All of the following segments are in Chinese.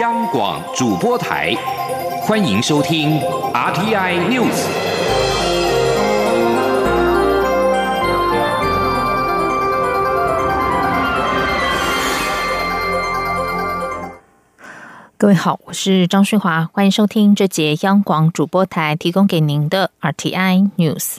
央广主播台，欢迎收听 RTI News。各位好，我是张旭华，欢迎收听这节央广主播台提供给您的 RTI News。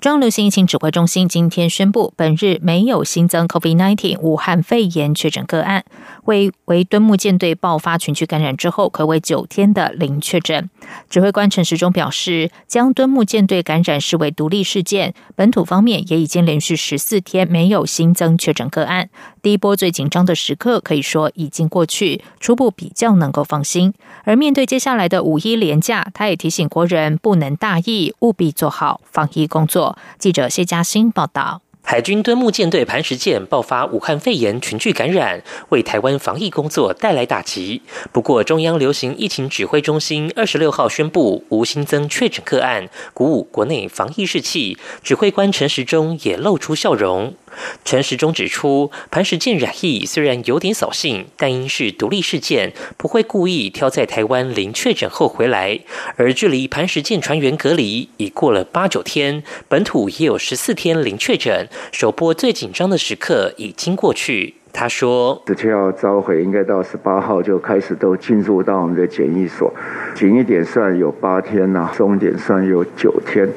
中央流行疫情指挥中心今天宣布，本日没有新增 COVID-19 武汉肺炎确诊个案，为为敦木舰队爆发群聚感染之后，可谓九天的零确诊。指挥官陈时中表示，将敦木舰队感染视为独立事件，本土方面也已经连续十四天没有新增确诊个案。第一波最紧张的时刻可以说已经过去，初步比较能够放心。而面对接下来的五一连假，他也提醒国人不能大意，务必做好防疫工作。记者谢嘉欣报道。海军敦木舰队磐石舰爆发武汉肺炎群聚感染，为台湾防疫工作带来打击。不过，中央流行疫情指挥中心二十六号宣布无新增确诊个案，鼓舞国内防疫士气。指挥官陈时中也露出笑容。陈时中指出，磐石舰染疫虽然有点扫兴，但因是独立事件，不会故意挑在台湾零确诊后回来。而距离磐石舰船员隔离已过了八九天，本土也有十四天零确诊。首波最紧张的时刻已经过去，他说：“十七号召回，应该到十八号就开始都进入到我们的检疫所，紧一点算有八天呐，松一点算有九天，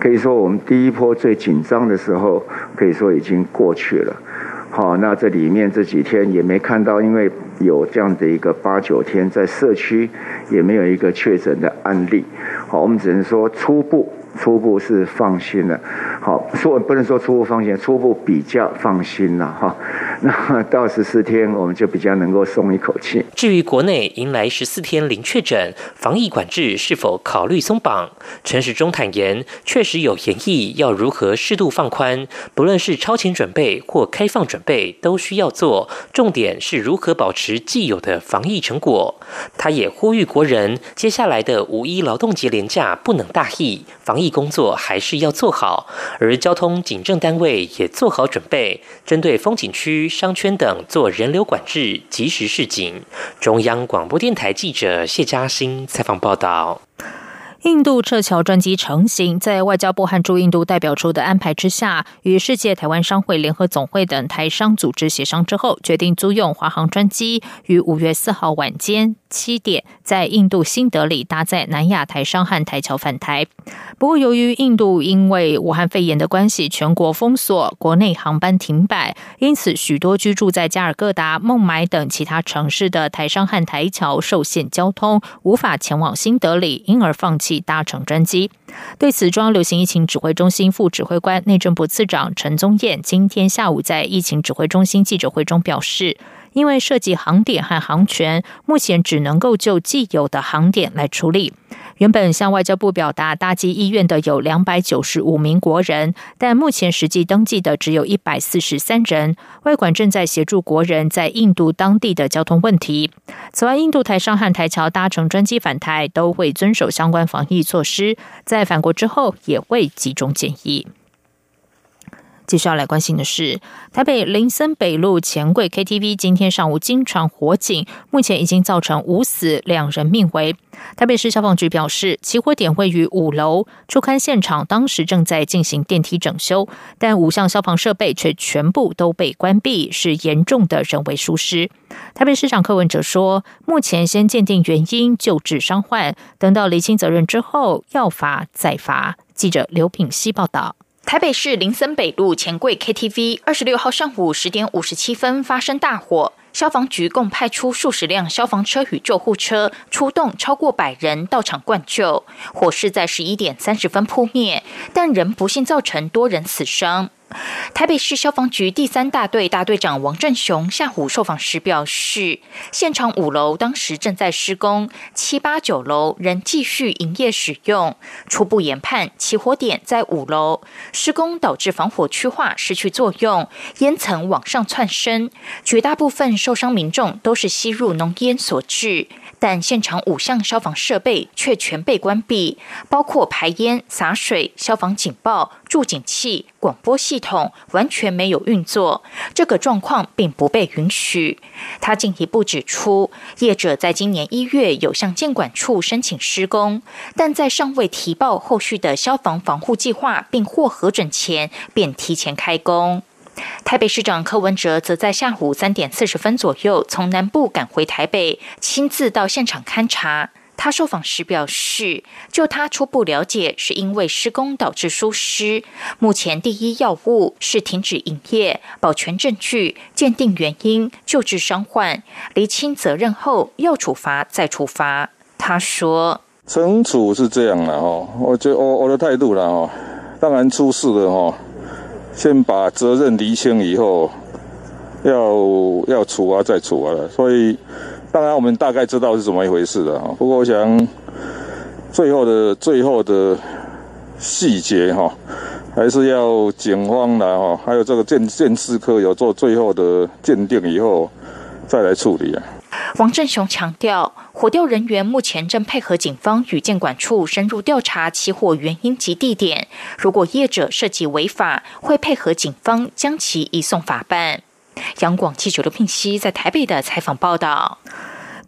可以说我们第一波最紧张的时候，可以说已经过去了。好，那这里面这几天也没看到，因为有这样的一个八九天在社区也没有一个确诊的案例。好，我们只能说初步。”初步是放心了，好说不能说初步放心，初步比较放心了哈。那到十四天，我们就比较能够松一口气。至于国内迎来十四天零确诊，防疫管制是否考虑松绑？陈时中坦言，确实有研议要如何适度放宽，不论是超前准备或开放准备，都需要做。重点是如何保持既有的防疫成果。他也呼吁国人，接下来的五一劳动节连廉价不能大意，防疫工作还是要做好。而交通警政单位也做好准备，针对风景区。商圈等做人流管制，及时示警。中央广播电台记者谢嘉欣采访报道。印度撤侨专机成型，在外交部和驻印度代表处的安排之下，与世界台湾商会联合总会等台商组织协商之后，决定租用华航专机，于五月四号晚间七点，在印度新德里搭载南亚台商和台侨返台。不过，由于印度因为武汉肺炎的关系，全国封锁，国内航班停摆，因此许多居住在加尔各答、孟买等其他城市的台商和台侨受限交通，无法前往新德里，因而放弃。搭乘专机，对此，中央流行疫情指挥中心副指挥官、内政部次长陈宗彦今天下午在疫情指挥中心记者会中表示。因为涉及航点和航权，目前只能够就既有的航点来处理。原本向外交部表达搭机意愿的有两百九十五名国人，但目前实际登记的只有一百四十三人。外管正在协助国人在印度当地的交通问题。此外，印度台商和台侨搭乘专机返台，都会遵守相关防疫措施，在返国之后也会集中检疫。接下来关心的是，台北林森北路钱柜 KTV 今天上午经传火警，目前已经造成五死两人命危。台北市消防局表示，起火点位于五楼，初勘现场当时正在进行电梯整修，但五项消防设备却全部都被关闭，是严重的人为疏失。台北市长柯文哲说，目前先鉴定原因，救治伤患，等到厘清责任之后，要罚再罚。记者刘品希报道。台北市林森北路钱柜 KTV，二十六号上午十点五十七分发生大火，消防局共派出数十辆消防车与救护车出动，超过百人到场灌救。火势在十一点三十分扑灭，但仍不幸造成多人死伤。台北市消防局第三大队大队长王振雄下午受访时表示，现场五楼当时正在施工，七八九楼仍继续营业使用。初步研判，起火点在五楼，施工导致防火区化失去作用，烟层往上窜升。绝大部分受伤民众都是吸入浓烟所致。但现场五项消防设备却全被关闭，包括排烟、洒水、消防警报、助警器、广播系统，完全没有运作。这个状况并不被允许。他进一步指出，业者在今年一月有向监管处申请施工，但在尚未提报后续的消防防护计划并获核准前，便提前开工。台北市长柯文哲则在下午三点四十分左右从南部赶回台北，亲自到现场勘查。他受访时表示，就他初步了解，是因为施工导致疏失。目前第一要务是停止营业、保全证据、鉴定原因、救治伤患、厘清责任后，要处罚再处罚。他说：“惩处是这样了哦，我觉我我的态度了哦，当然出事了哦。”先把责任厘清以后，要要处罚再处罚了。所以，当然我们大概知道是怎么一回事的啊。不过，我想最后的最后的细节哈，还是要警方来哈，还有这个鉴鉴识科有做最后的鉴定以后，再来处理啊。王振雄强调，火调人员目前正配合警方与建管处深入调查起火原因及地点。如果业者涉及违法，会配合警方将其移送法办。杨广记者刘聘熙在台北的采访报道。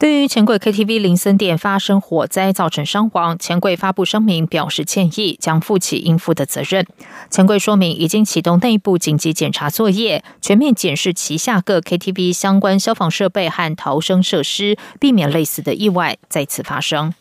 对于钱柜 KTV 林森店发生火灾造成伤亡，钱柜发布声明表示歉意，将负起应负的责任。钱柜说明已经启动内部紧急检查作业，全面检视旗下各 KTV 相关消防设备和逃生设施，避免类似的意外再次发生。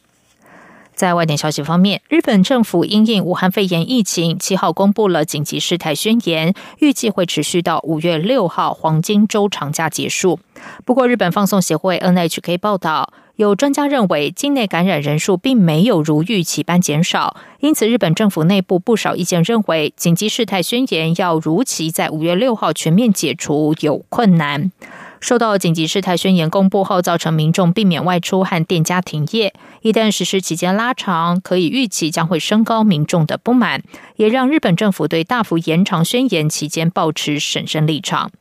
在外电消息方面，日本政府因应武汉肺炎疫情，七号公布了紧急事态宣言，预计会持续到五月六号黄金周长假结束。不过，日本放送协会 NHK 报道，有专家认为境内感染人数并没有如预期般减少，因此日本政府内部不少意见认为，紧急事态宣言要如期在五月六号全面解除有困难。受到紧急事态宣言公布后，造成民众避免外出和店家停业。一旦实施期间拉长，可以预期将会升高民众的不满，也让日本政府对大幅延长宣言期间保持审慎立场。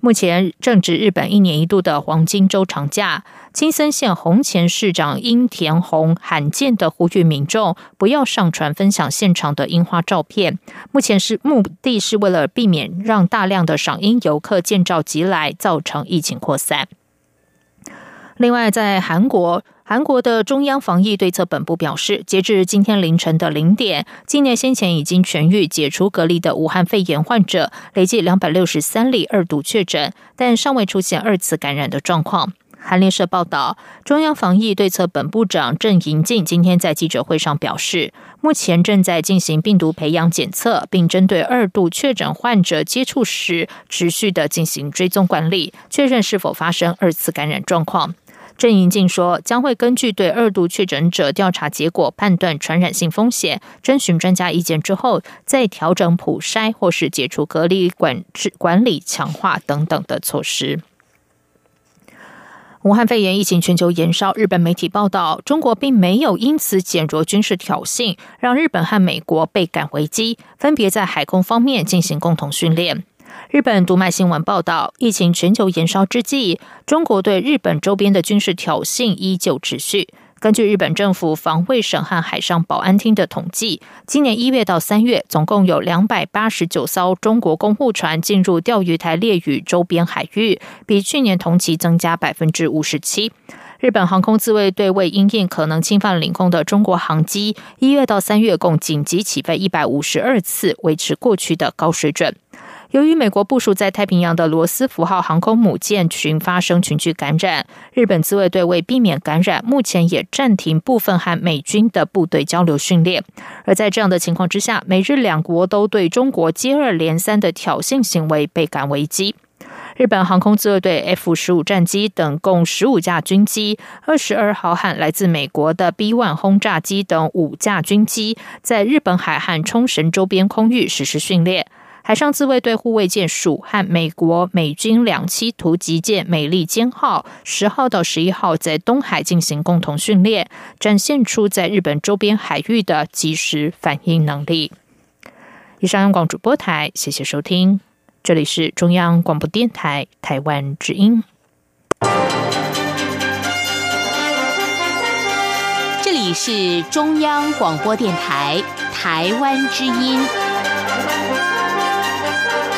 目前正值日本一年一度的黄金周长假，青森县红前市长樱田宏罕见的呼吁民众不要上传分享现场的樱花照片。目前是目的是为了避免让大量的赏樱游客见照即来，造成疫情扩散。另外，在韩国。韩国的中央防疫对策本部表示，截至今天凌晨的零点，今年先前已经痊愈、解除隔离的武汉肺炎患者累计两百六十三例二度确诊，但尚未出现二次感染的状况。韩联社报道，中央防疫对策本部长郑银进今天在记者会上表示，目前正在进行病毒培养检测，并针对二度确诊患者接触时持续的进行追踪管理，确认是否发生二次感染状况。郑银静说，将会根据对二度确诊者调查结果判断传染性风险，征询专家意见之后，再调整普筛或是解除隔离管制、管理强化等等的措施。武汉肺炎疫情全球延烧，日本媒体报道，中国并没有因此减弱军事挑衅，让日本和美国倍感危机，分别在海空方面进行共同训练。日本读卖新闻报道，疫情全球延烧之际，中国对日本周边的军事挑衅依旧持续。根据日本政府防卫省和海上保安厅的统计，今年一月到三月，总共有两百八十九艘中国公务船进入钓鱼台列屿周边海域，比去年同期增加百分之五十七。日本航空自卫队为因应可能侵犯领空的中国航机，一月到三月共紧急起飞一百五十二次，维持过去的高水准。由于美国部署在太平洋的罗斯福号航空母舰群发生群聚感染，日本自卫队为避免感染，目前也暂停部分和美军的部队交流训练。而在这样的情况之下，美日两国都对中国接二连三的挑衅行为倍感危机。日本航空自卫队 F 十五战机等共十五架军机，二十二号和来自美国的 B one 轰炸机等五架军机，在日本海和冲绳周边空域实施训练。海上自卫队护卫舰署和美国美军两栖突击舰美利坚号十号到十一号在东海进行共同训练，展现出在日本周边海域的及时反应能力。以上央广主播台，谢谢收听，这里是中央广播电台台湾之音。这里是中央广播电台台湾之音。